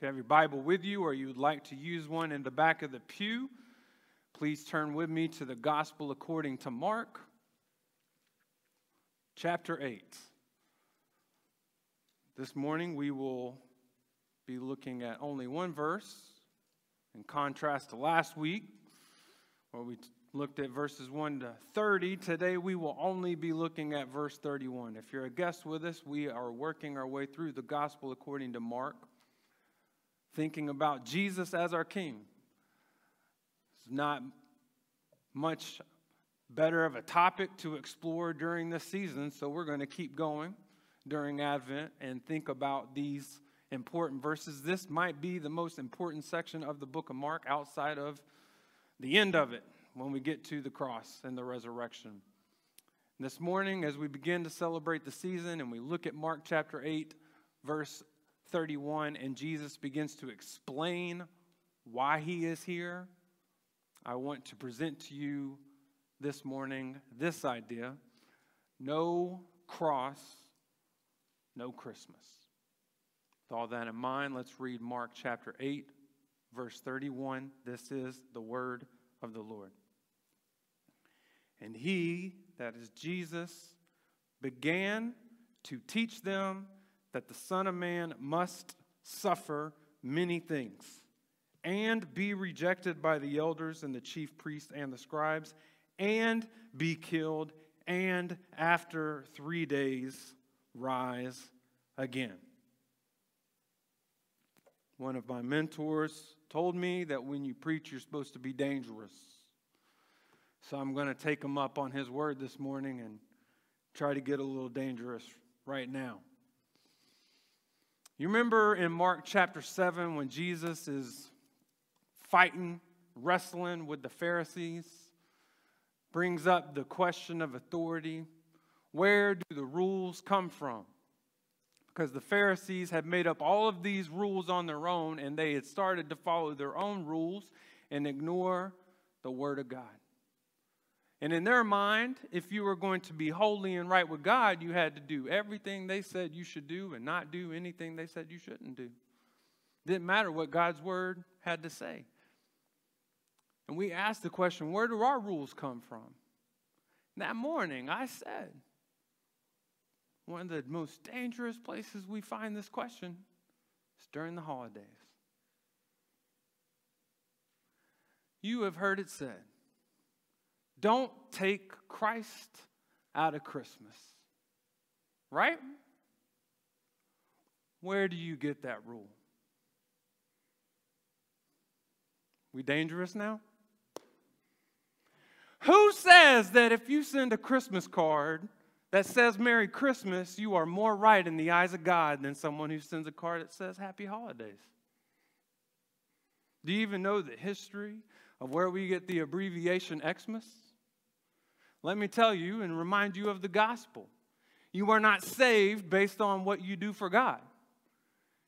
If you have your Bible with you or you would like to use one in the back of the pew, please turn with me to the Gospel according to Mark, chapter 8. This morning we will be looking at only one verse in contrast to last week, where we looked at verses 1 to 30. Today we will only be looking at verse 31. If you're a guest with us, we are working our way through the Gospel according to Mark thinking about Jesus as our King. It's not much better of a topic to explore during this season, so we're going to keep going during Advent and think about these important verses. This might be the most important section of the book of Mark outside of the end of it when we get to the cross and the resurrection. This morning, as we begin to celebrate the season and we look at Mark chapter 8, verse 31 and Jesus begins to explain why he is here, I want to present to you this morning this idea no cross, no Christmas. With all that in mind, let's read Mark chapter 8, verse 31. This is the word of the Lord. And he, that is Jesus, began to teach them that the Son of Man must suffer many things and be rejected by the elders and the chief priests and the scribes and be killed and after three days rise again. One of my mentors told me that when you preach, you're supposed to be dangerous. So I'm going to take him up on his word this morning and try to get a little dangerous right now. You remember in Mark chapter 7 when Jesus is fighting, wrestling with the Pharisees, brings up the question of authority. Where do the rules come from? Because the Pharisees had made up all of these rules on their own and they had started to follow their own rules and ignore the Word of God. And in their mind, if you were going to be holy and right with God, you had to do everything they said you should do and not do anything they said you shouldn't do. Didn't matter what God's word had to say. And we asked the question where do our rules come from? that morning, I said, one of the most dangerous places we find this question is during the holidays. You have heard it said don't take Christ out of Christmas. Right? Where do you get that rule? We dangerous now? Who says that if you send a Christmas card that says Merry Christmas, you are more right in the eyes of God than someone who sends a card that says Happy Holidays? Do you even know the history of where we get the abbreviation Xmas? Let me tell you and remind you of the gospel. You are not saved based on what you do for God.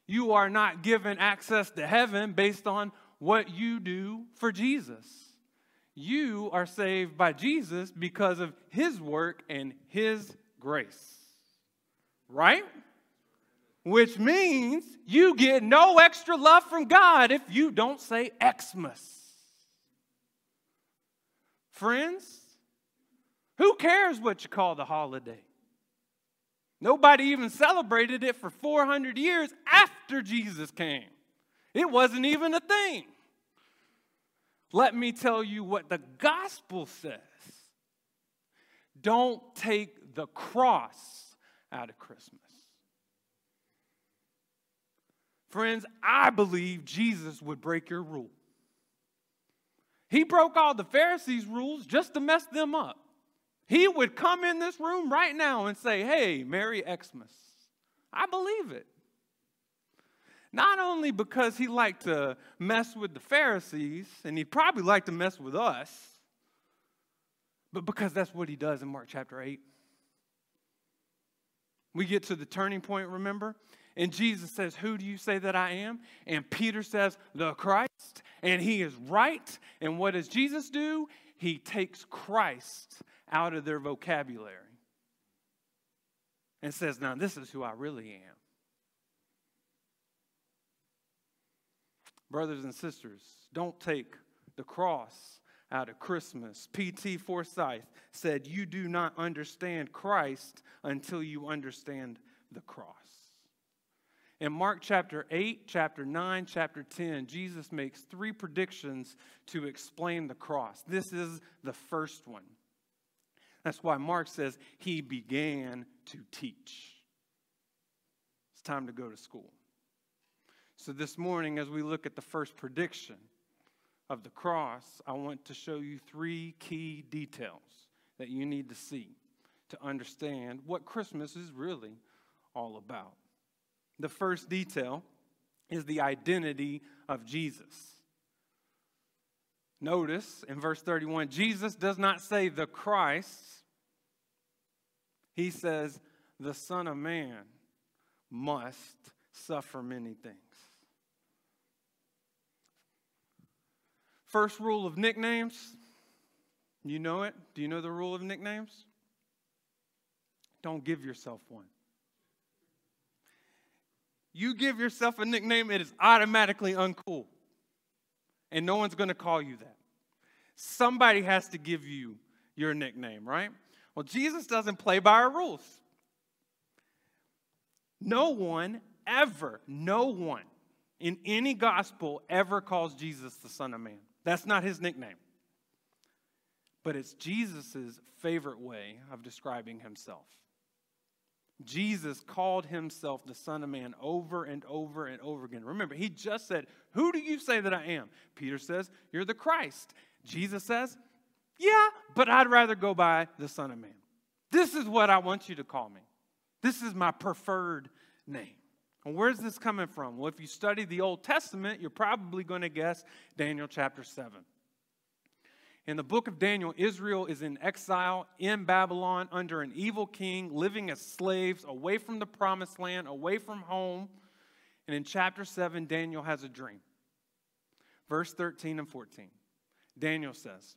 You are not given access to heaven based on what you do for Jesus. You are saved by Jesus because of his work and his grace. Right? Which means you get no extra love from God if you don't say Xmas. Friends, who cares what you call the holiday? Nobody even celebrated it for 400 years after Jesus came. It wasn't even a thing. Let me tell you what the gospel says. Don't take the cross out of Christmas. Friends, I believe Jesus would break your rule. He broke all the Pharisees' rules just to mess them up. He would come in this room right now and say, Hey, Merry Xmas. I believe it. Not only because he liked to mess with the Pharisees, and he'd probably liked to mess with us, but because that's what he does in Mark chapter 8. We get to the turning point, remember? And Jesus says, Who do you say that I am? And Peter says, The Christ. And he is right. And what does Jesus do? He takes Christ out of their vocabulary and says, Now, this is who I really am. Brothers and sisters, don't take the cross out of Christmas. P.T. Forsyth said, You do not understand Christ until you understand the cross. In Mark chapter 8, chapter 9, chapter 10, Jesus makes three predictions to explain the cross. This is the first one. That's why Mark says he began to teach. It's time to go to school. So, this morning, as we look at the first prediction of the cross, I want to show you three key details that you need to see to understand what Christmas is really all about. The first detail is the identity of Jesus. Notice in verse 31, Jesus does not say the Christ, he says the Son of Man must suffer many things. First rule of nicknames. You know it? Do you know the rule of nicknames? Don't give yourself one. You give yourself a nickname, it is automatically uncool. And no one's going to call you that. Somebody has to give you your nickname, right? Well, Jesus doesn't play by our rules. No one ever, no one in any gospel ever calls Jesus the Son of Man. That's not his nickname. But it's Jesus' favorite way of describing himself. Jesus called himself the Son of Man over and over and over again. Remember, he just said, Who do you say that I am? Peter says, You're the Christ. Jesus says, Yeah, but I'd rather go by the Son of Man. This is what I want you to call me. This is my preferred name. And where's this coming from? Well, if you study the Old Testament, you're probably going to guess Daniel chapter 7. In the book of Daniel, Israel is in exile in Babylon under an evil king, living as slaves, away from the promised land, away from home. And in chapter 7, Daniel has a dream. Verse 13 and 14. Daniel says,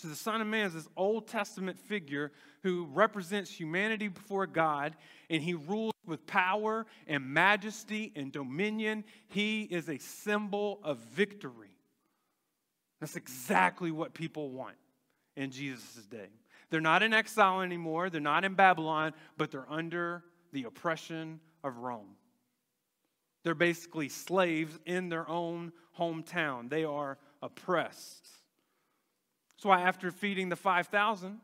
So the Son of Man is this Old Testament figure who represents humanity before God, and he rules with power and majesty and dominion. He is a symbol of victory. That's exactly what people want in Jesus' day. They're not in exile anymore, they're not in Babylon, but they're under the oppression of Rome. They're basically slaves in their own hometown. They are oppressed. That's why, after feeding the 5,000,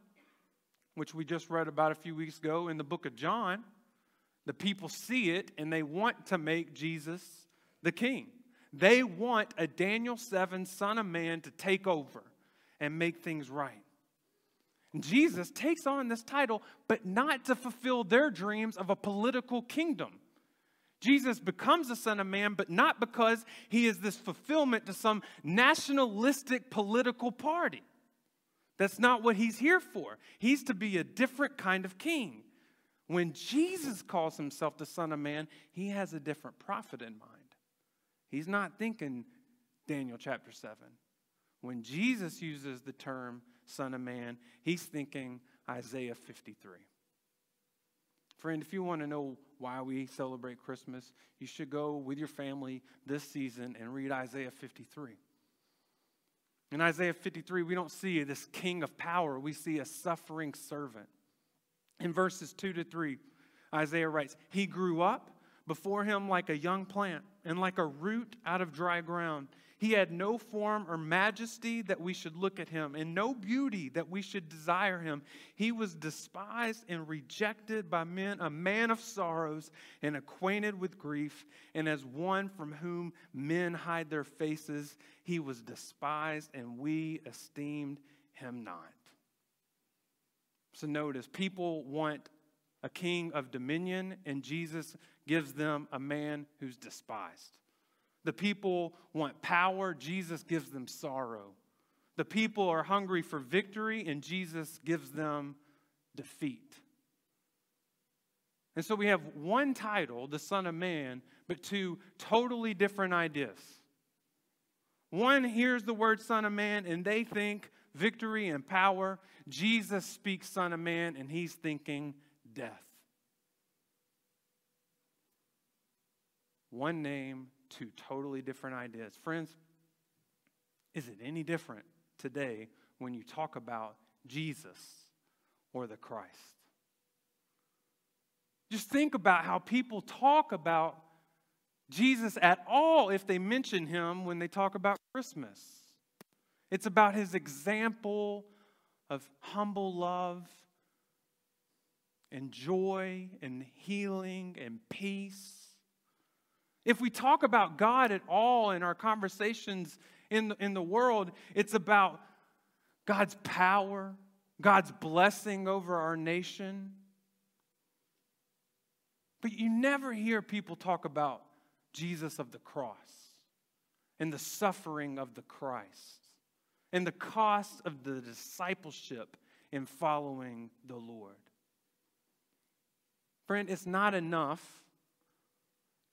which we just read about a few weeks ago in the book of John, the people see it and they want to make Jesus the king. They want a Daniel 7 son of man to take over and make things right. And Jesus takes on this title, but not to fulfill their dreams of a political kingdom. Jesus becomes the Son of Man, but not because he is this fulfillment to some nationalistic political party. That's not what he's here for. He's to be a different kind of king. When Jesus calls himself the Son of Man, he has a different prophet in mind. He's not thinking Daniel chapter 7. When Jesus uses the term Son of Man, he's thinking Isaiah 53. Friend, if you want to know why we celebrate Christmas, you should go with your family this season and read Isaiah 53. In Isaiah 53, we don't see this king of power, we see a suffering servant. In verses 2 to 3, Isaiah writes, He grew up before him like a young plant and like a root out of dry ground. He had no form or majesty that we should look at him, and no beauty that we should desire him. He was despised and rejected by men, a man of sorrows and acquainted with grief, and as one from whom men hide their faces, he was despised, and we esteemed him not. So notice, people want a king of dominion, and Jesus gives them a man who's despised. The people want power, Jesus gives them sorrow. The people are hungry for victory, and Jesus gives them defeat. And so we have one title, the Son of Man, but two totally different ideas. One hears the word Son of Man and they think victory and power. Jesus speaks Son of Man and he's thinking death. One name, two totally different ideas. Friends, is it any different today when you talk about Jesus or the Christ? Just think about how people talk about Jesus at all if they mention him when they talk about Christmas. It's about his example of humble love and joy and healing and peace. If we talk about God at all in our conversations in the, in the world, it's about God's power, God's blessing over our nation. But you never hear people talk about Jesus of the cross and the suffering of the Christ and the cost of the discipleship in following the Lord. Friend, it's not enough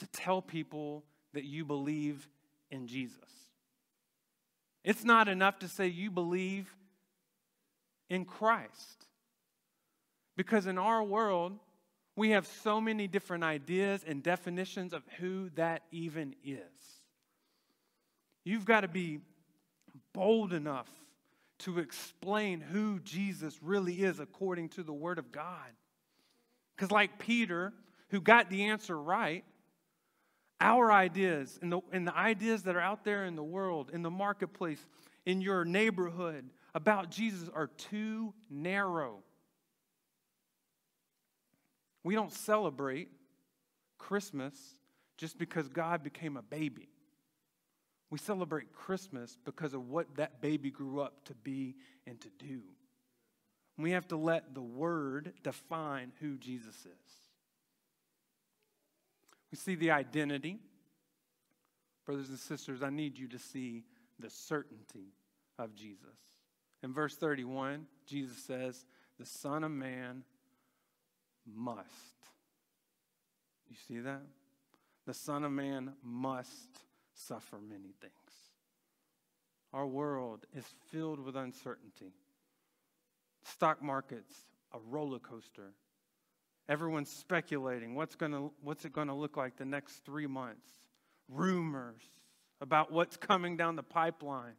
to tell people that you believe in Jesus. It's not enough to say you believe in Christ. Because in our world, we have so many different ideas and definitions of who that even is. You've got to be bold enough to explain who Jesus really is according to the Word of God. Because, like Peter, who got the answer right, our ideas and the, and the ideas that are out there in the world, in the marketplace, in your neighborhood about Jesus are too narrow. We don't celebrate Christmas just because God became a baby. We celebrate Christmas because of what that baby grew up to be and to do. We have to let the Word define who Jesus is. We see the identity. Brothers and sisters, I need you to see the certainty of Jesus. In verse 31, Jesus says, The Son of Man must. You see that? The Son of Man must suffer many things. Our world is filled with uncertainty. Stock market's a roller coaster. Everyone's speculating what's, gonna, what's it going to look like the next three months. Rumors about what's coming down the pipeline.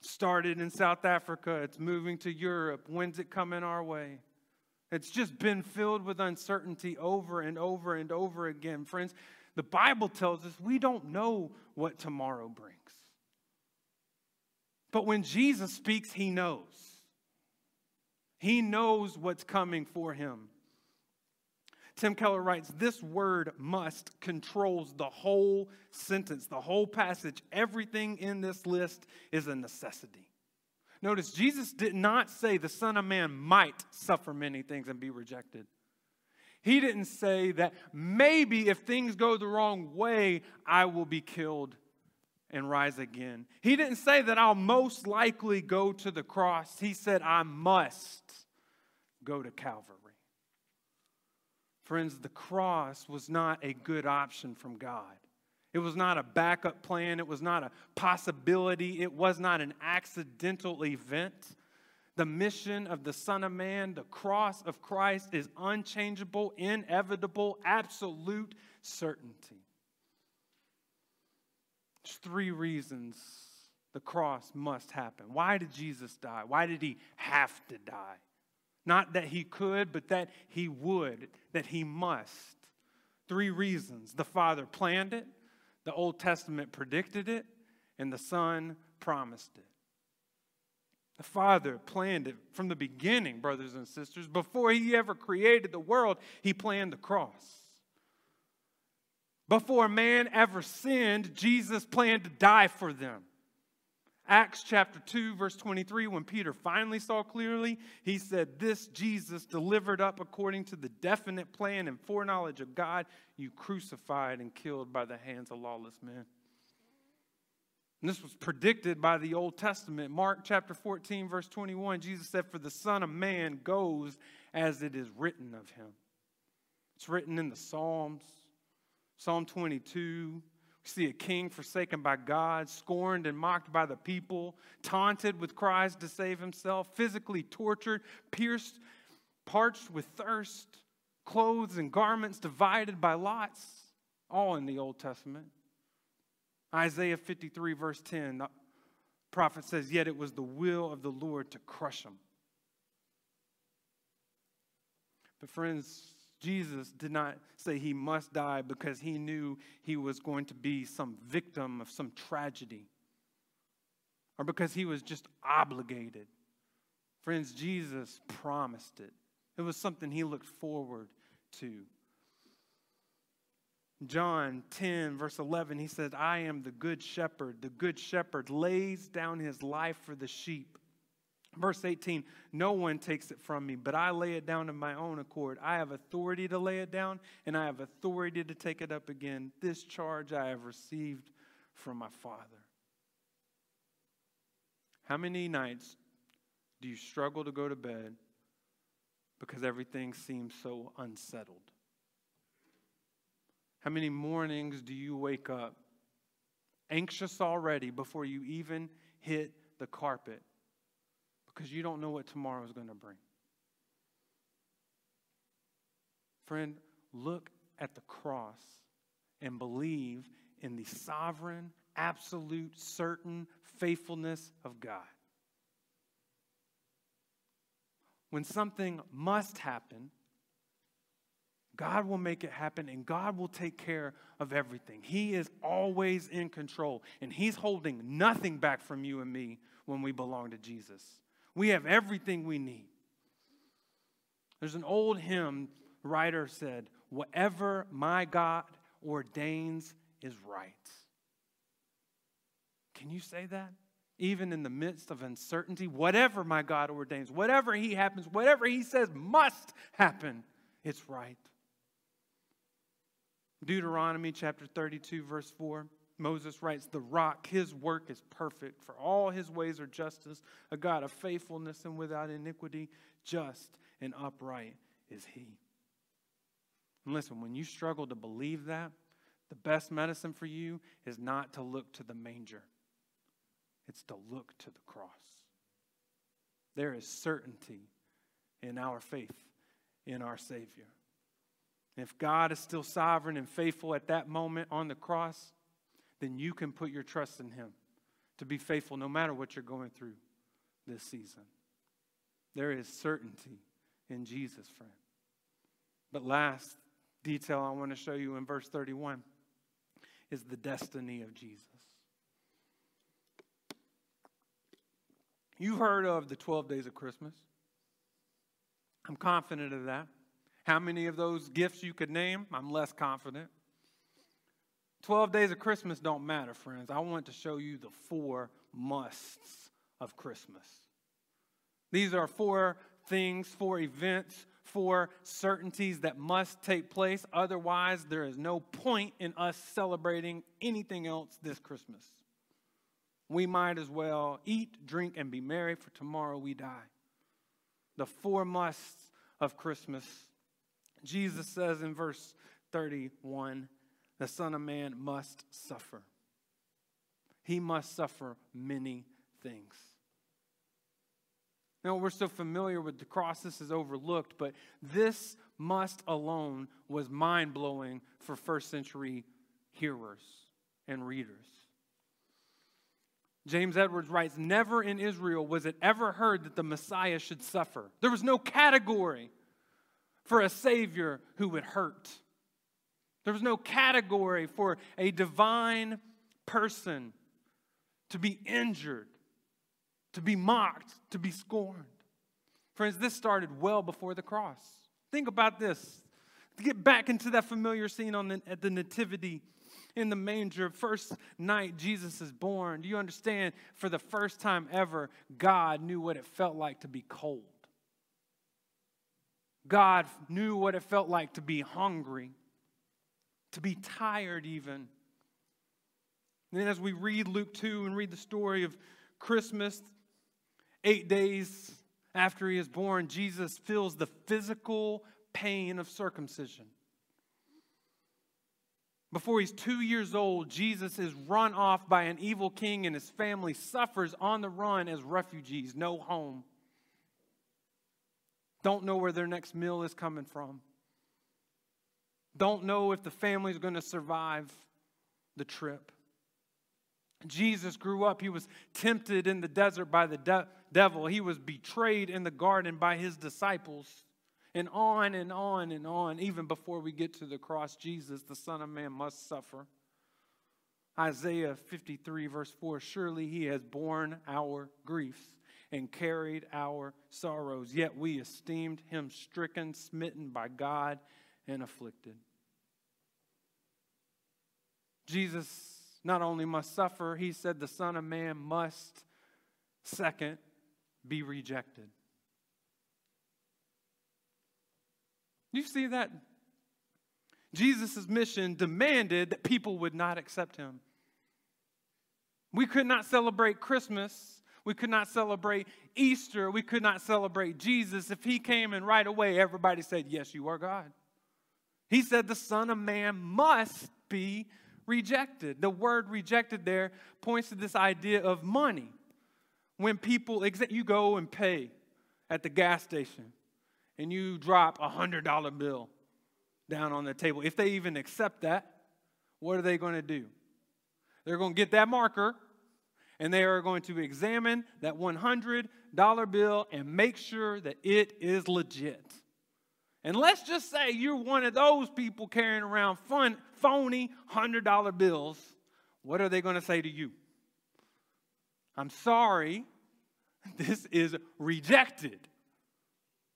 Started in South Africa, it's moving to Europe. When's it coming our way? It's just been filled with uncertainty over and over and over again. Friends, the Bible tells us we don't know what tomorrow brings. But when Jesus speaks, he knows. He knows what's coming for him. Tim Keller writes, This word must controls the whole sentence, the whole passage. Everything in this list is a necessity. Notice, Jesus did not say the Son of Man might suffer many things and be rejected. He didn't say that maybe if things go the wrong way, I will be killed and rise again. He didn't say that I'll most likely go to the cross. He said, I must go to Calvary. Friends, the cross was not a good option from God. It was not a backup plan. It was not a possibility. It was not an accidental event. The mission of the Son of Man, the cross of Christ, is unchangeable, inevitable, absolute certainty. There's three reasons the cross must happen. Why did Jesus die? Why did he have to die? Not that he could, but that he would, that he must. Three reasons. The Father planned it, the Old Testament predicted it, and the Son promised it. The Father planned it from the beginning, brothers and sisters. Before He ever created the world, He planned the cross. Before man ever sinned, Jesus planned to die for them. Acts chapter 2, verse 23, when Peter finally saw clearly, he said, This Jesus delivered up according to the definite plan and foreknowledge of God, you crucified and killed by the hands of lawless men. And this was predicted by the Old Testament. Mark chapter 14, verse 21, Jesus said, For the Son of Man goes as it is written of him. It's written in the Psalms, Psalm 22. We see a king forsaken by God, scorned and mocked by the people, taunted with cries to save himself, physically tortured, pierced, parched with thirst, clothes and garments divided by lots, all in the Old Testament. Isaiah 53, verse 10, the prophet says, Yet it was the will of the Lord to crush him. But, friends, Jesus did not say he must die because he knew he was going to be some victim of some tragedy or because he was just obligated. Friends, Jesus promised it. It was something he looked forward to. John 10, verse 11, he says, I am the good shepherd. The good shepherd lays down his life for the sheep. Verse 18, no one takes it from me, but I lay it down of my own accord. I have authority to lay it down, and I have authority to take it up again. This charge I have received from my Father. How many nights do you struggle to go to bed because everything seems so unsettled? How many mornings do you wake up anxious already before you even hit the carpet because you don't know what tomorrow is going to bring? Friend, look at the cross and believe in the sovereign, absolute, certain faithfulness of God. When something must happen, God will make it happen and God will take care of everything. He is always in control and He's holding nothing back from you and me when we belong to Jesus. We have everything we need. There's an old hymn writer said, Whatever my God ordains is right. Can you say that? Even in the midst of uncertainty, whatever my God ordains, whatever He happens, whatever He says must happen, it's right. Deuteronomy chapter 32, verse 4. Moses writes, The rock, his work is perfect, for all his ways are justice, a God of faithfulness and without iniquity, just and upright is he. And listen, when you struggle to believe that, the best medicine for you is not to look to the manger, it's to look to the cross. There is certainty in our faith in our Savior. If God is still sovereign and faithful at that moment on the cross, then you can put your trust in Him to be faithful no matter what you're going through this season. There is certainty in Jesus, friend. But last detail I want to show you in verse 31 is the destiny of Jesus. You've heard of the 12 days of Christmas. I'm confident of that. How many of those gifts you could name? I'm less confident. 12 days of Christmas don't matter, friends. I want to show you the four musts of Christmas. These are four things, four events, four certainties that must take place. Otherwise, there is no point in us celebrating anything else this Christmas. We might as well eat, drink, and be merry, for tomorrow we die. The four musts of Christmas Jesus says in verse 31 the Son of Man must suffer. He must suffer many things. Now, we're so familiar with the cross, this is overlooked, but this must alone was mind blowing for first century hearers and readers. James Edwards writes Never in Israel was it ever heard that the Messiah should suffer. There was no category for a Savior who would hurt. There was no category for a divine person to be injured, to be mocked, to be scorned. Friends, this started well before the cross. Think about this. To get back into that familiar scene on the, at the Nativity in the manger, first night Jesus is born. Do you understand? For the first time ever, God knew what it felt like to be cold. God knew what it felt like to be hungry, to be tired, even. And then as we read Luke 2 and read the story of Christmas, eight days after he is born, Jesus feels the physical pain of circumcision. Before he's two years old, Jesus is run off by an evil king, and his family suffers on the run as refugees, no home. Don't know where their next meal is coming from. Don't know if the family is going to survive the trip. Jesus grew up. He was tempted in the desert by the de- devil. He was betrayed in the garden by his disciples. And on and on and on, even before we get to the cross, Jesus, the Son of Man, must suffer. Isaiah 53, verse 4 Surely he has borne our griefs and carried our sorrows, yet we esteemed him stricken, smitten by God, and afflicted. Jesus not only must suffer, he said the Son of Man must, second, be rejected. You see that? Jesus' mission demanded that people would not accept him. We could not celebrate Christmas. We could not celebrate Easter. We could not celebrate Jesus if he came and right away everybody said, Yes, you are God. He said the Son of Man must be rejected. The word rejected there points to this idea of money. When people, you go and pay at the gas station and you drop a $100 bill down on the table, if they even accept that, what are they going to do? They're going to get that marker and they are going to examine that $100 bill and make sure that it is legit. And let's just say you're one of those people carrying around fun, phony $100 bills. What are they going to say to you? I'm sorry, this is rejected.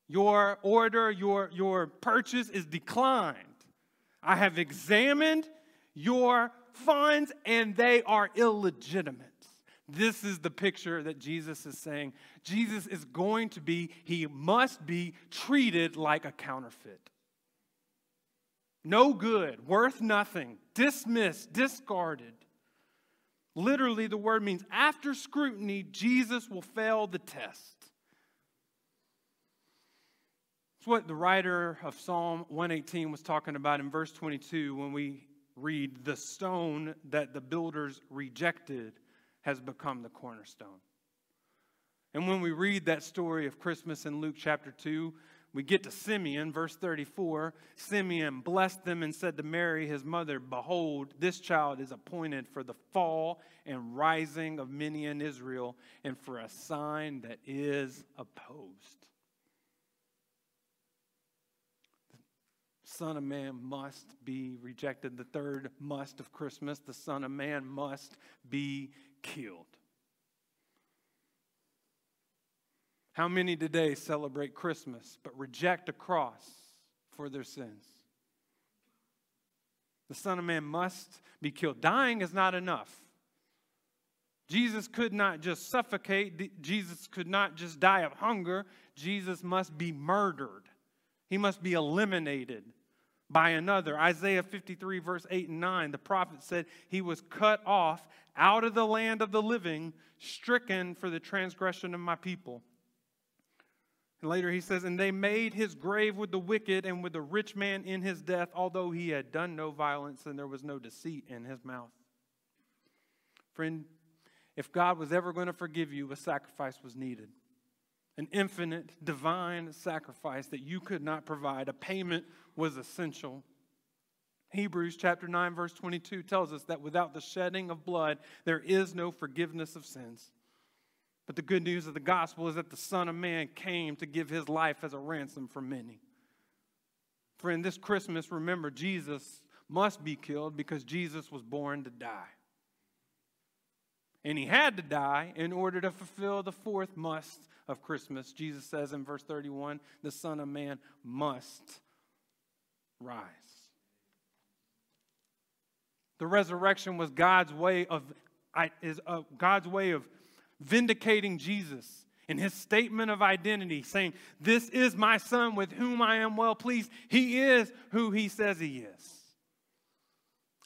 Your order, your, your purchase is declined. I have examined your funds and they are illegitimate. This is the picture that Jesus is saying. Jesus is going to be, he must be treated like a counterfeit. No good, worth nothing, dismissed, discarded. Literally, the word means after scrutiny, Jesus will fail the test. It's what the writer of Psalm 118 was talking about in verse 22 when we read, The stone that the builders rejected has become the cornerstone. And when we read that story of Christmas in Luke chapter 2, we get to Simeon, verse 34. Simeon blessed them and said to Mary, his mother, Behold, this child is appointed for the fall and rising of many in Israel, and for a sign that is opposed. Son of Man must be rejected. The third must of Christmas, the Son of Man must be killed. How many today celebrate Christmas but reject a cross for their sins? The Son of Man must be killed. Dying is not enough. Jesus could not just suffocate, Jesus could not just die of hunger. Jesus must be murdered, he must be eliminated by another. Isaiah 53, verse 8 and 9, the prophet said, He was cut off out of the land of the living, stricken for the transgression of my people. And later he says, And they made his grave with the wicked and with the rich man in his death, although he had done no violence and there was no deceit in his mouth. Friend, if God was ever going to forgive you, a sacrifice was needed an infinite divine sacrifice that you could not provide. A payment was essential. Hebrews chapter 9 verse 22 tells us that without the shedding of blood there is no forgiveness of sins. But the good news of the gospel is that the son of man came to give his life as a ransom for many. Friend, this Christmas remember Jesus must be killed because Jesus was born to die. And he had to die in order to fulfill the fourth must of Christmas. Jesus says in verse 31 the Son of Man must rise. The resurrection was God's way of is uh, God's way of vindicating Jesus in his statement of identity, saying, This is my son with whom I am well pleased. He is who he says he is.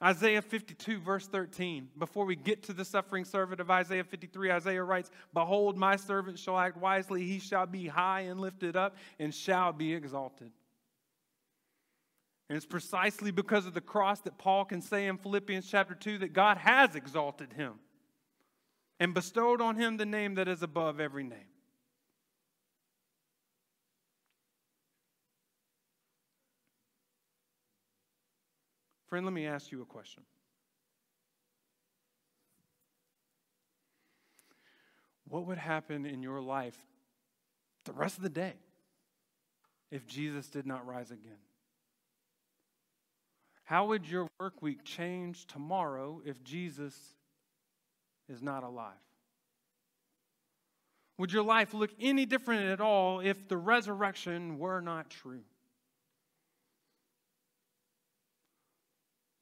Isaiah 52, verse 13. Before we get to the suffering servant of Isaiah 53, Isaiah writes, Behold, my servant shall act wisely. He shall be high and lifted up and shall be exalted. And it's precisely because of the cross that Paul can say in Philippians chapter 2 that God has exalted him and bestowed on him the name that is above every name. Friend, let me ask you a question. What would happen in your life the rest of the day if Jesus did not rise again? How would your work week change tomorrow if Jesus is not alive? Would your life look any different at all if the resurrection were not true?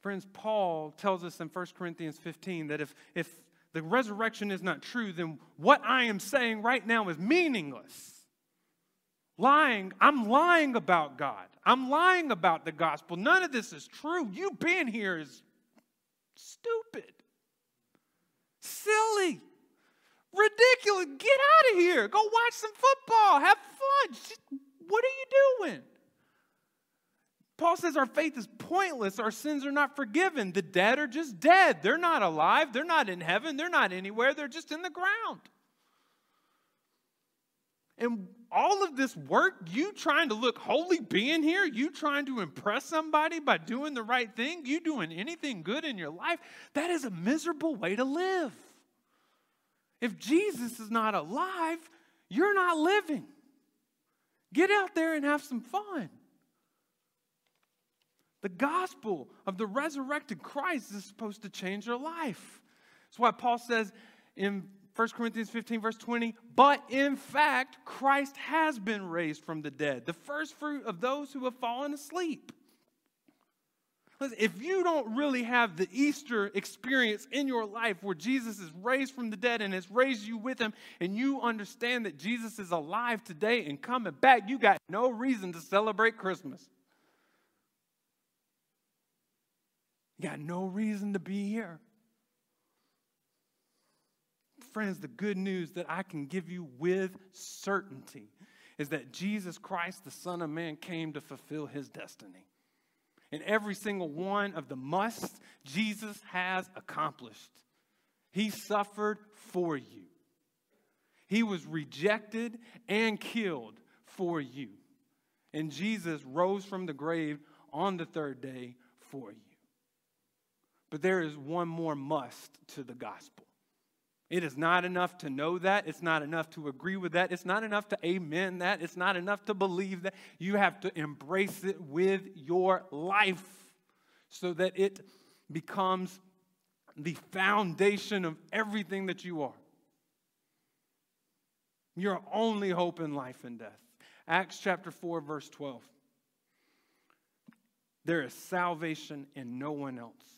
Friends, Paul tells us in 1 Corinthians 15 that if, if the resurrection is not true, then what I am saying right now is meaningless. Lying, I'm lying about God. I'm lying about the gospel. None of this is true. You being here is stupid, silly, ridiculous. Get out of here. Go watch some football. Have fun. What are you doing? Paul says our faith is pointless. Our sins are not forgiven. The dead are just dead. They're not alive. They're not in heaven. They're not anywhere. They're just in the ground. And all of this work, you trying to look holy being here, you trying to impress somebody by doing the right thing, you doing anything good in your life, that is a miserable way to live. If Jesus is not alive, you're not living. Get out there and have some fun. The gospel of the resurrected Christ is supposed to change your life. That's why Paul says in 1 Corinthians 15, verse 20, but in fact, Christ has been raised from the dead, the first fruit of those who have fallen asleep. If you don't really have the Easter experience in your life where Jesus is raised from the dead and has raised you with him, and you understand that Jesus is alive today and coming back, you got no reason to celebrate Christmas. You got no reason to be here. Friends, the good news that I can give you with certainty is that Jesus Christ, the Son of Man, came to fulfill his destiny. And every single one of the musts Jesus has accomplished. He suffered for you. He was rejected and killed for you. And Jesus rose from the grave on the third day for you. But there is one more must to the gospel. It is not enough to know that. It's not enough to agree with that. It's not enough to amen that. It's not enough to believe that. You have to embrace it with your life so that it becomes the foundation of everything that you are. Your only hope in life and death. Acts chapter 4, verse 12. There is salvation in no one else.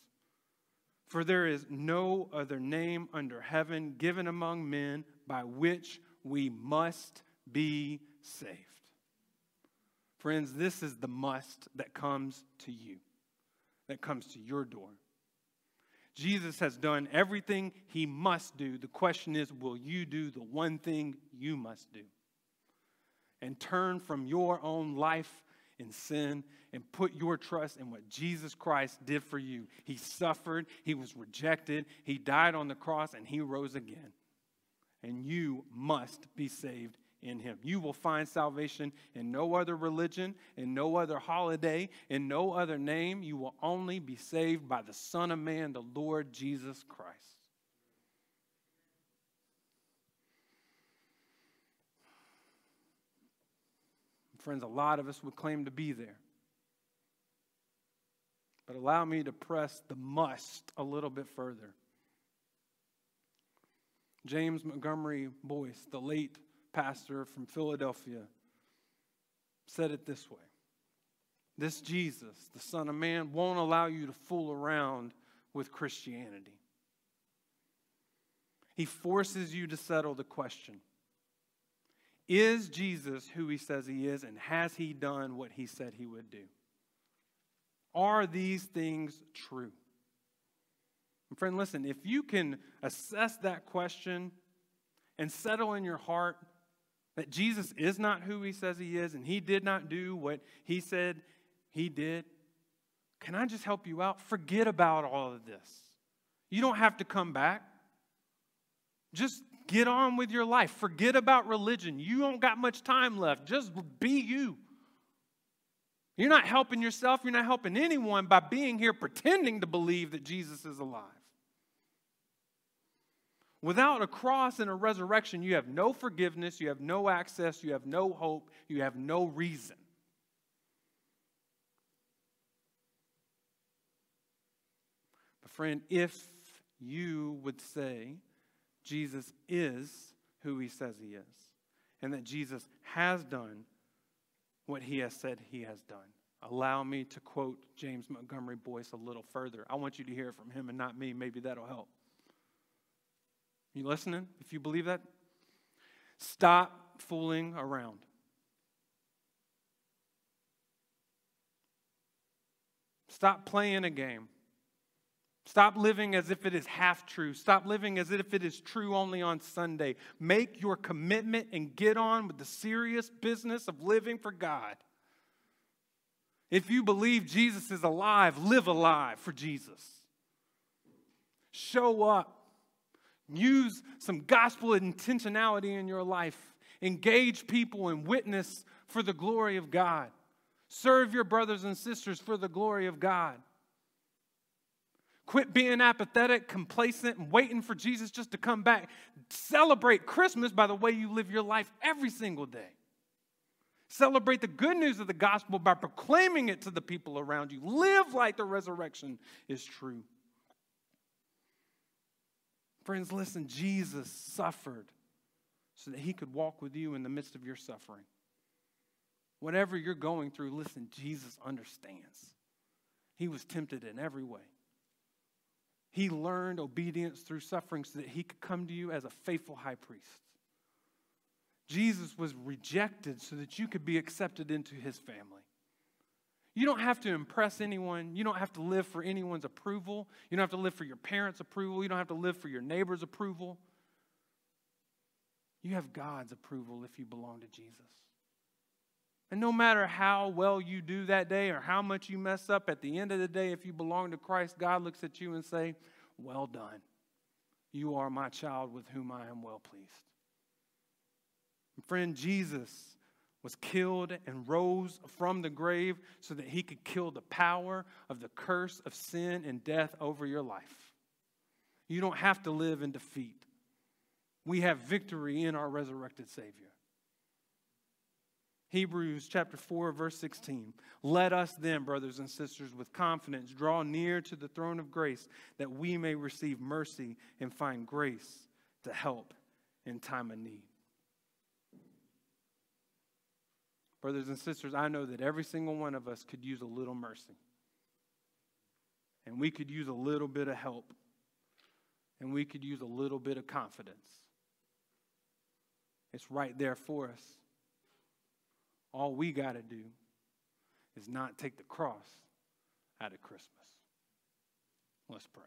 For there is no other name under heaven given among men by which we must be saved. Friends, this is the must that comes to you, that comes to your door. Jesus has done everything he must do. The question is, will you do the one thing you must do? And turn from your own life in sin and put your trust in what Jesus Christ did for you. He suffered, he was rejected, he died on the cross, and he rose again. And you must be saved in him. You will find salvation in no other religion, in no other holiday, in no other name. You will only be saved by the Son of Man, the Lord Jesus Christ. Friends, a lot of us would claim to be there. But allow me to press the must a little bit further. James Montgomery Boice, the late pastor from Philadelphia, said it this way This Jesus, the Son of Man, won't allow you to fool around with Christianity. He forces you to settle the question is Jesus who he says he is, and has he done what he said he would do? Are these things true? And friend, listen, if you can assess that question and settle in your heart that Jesus is not who he says he is and he did not do what he said he did, can I just help you out? Forget about all of this. You don't have to come back. Just get on with your life. Forget about religion. You don't got much time left. Just be you. You're not helping yourself, you're not helping anyone by being here pretending to believe that Jesus is alive. Without a cross and a resurrection, you have no forgiveness, you have no access, you have no hope, you have no reason. But, friend, if you would say Jesus is who he says he is, and that Jesus has done what he has said he has done, allow me to quote James Montgomery Boice a little further. I want you to hear it from him and not me. Maybe that'll help. You listening? If you believe that, stop fooling around. Stop playing a game. Stop living as if it is half true. Stop living as if it is true only on Sunday. Make your commitment and get on with the serious business of living for God. If you believe Jesus is alive, live alive for Jesus. Show up. Use some gospel intentionality in your life. Engage people and witness for the glory of God. Serve your brothers and sisters for the glory of God. Quit being apathetic, complacent, and waiting for Jesus just to come back. Celebrate Christmas by the way you live your life every single day. Celebrate the good news of the gospel by proclaiming it to the people around you. Live like the resurrection is true. Friends, listen, Jesus suffered so that he could walk with you in the midst of your suffering. Whatever you're going through, listen, Jesus understands. He was tempted in every way. He learned obedience through suffering so that he could come to you as a faithful high priest. Jesus was rejected so that you could be accepted into his family. You don't have to impress anyone. You don't have to live for anyone's approval. You don't have to live for your parents' approval. You don't have to live for your neighbor's approval. You have God's approval if you belong to Jesus. And no matter how well you do that day or how much you mess up, at the end of the day, if you belong to Christ, God looks at you and say, "Well done. You are my child with whom I am well pleased." And friend, Jesus was killed and rose from the grave so that he could kill the power of the curse of sin and death over your life. You don't have to live in defeat. We have victory in our resurrected Savior. Hebrews chapter 4, verse 16. Let us then, brothers and sisters, with confidence draw near to the throne of grace that we may receive mercy and find grace to help in time of need. Brothers and sisters, I know that every single one of us could use a little mercy. And we could use a little bit of help. And we could use a little bit of confidence. It's right there for us. All we got to do is not take the cross out of Christmas. Let's pray.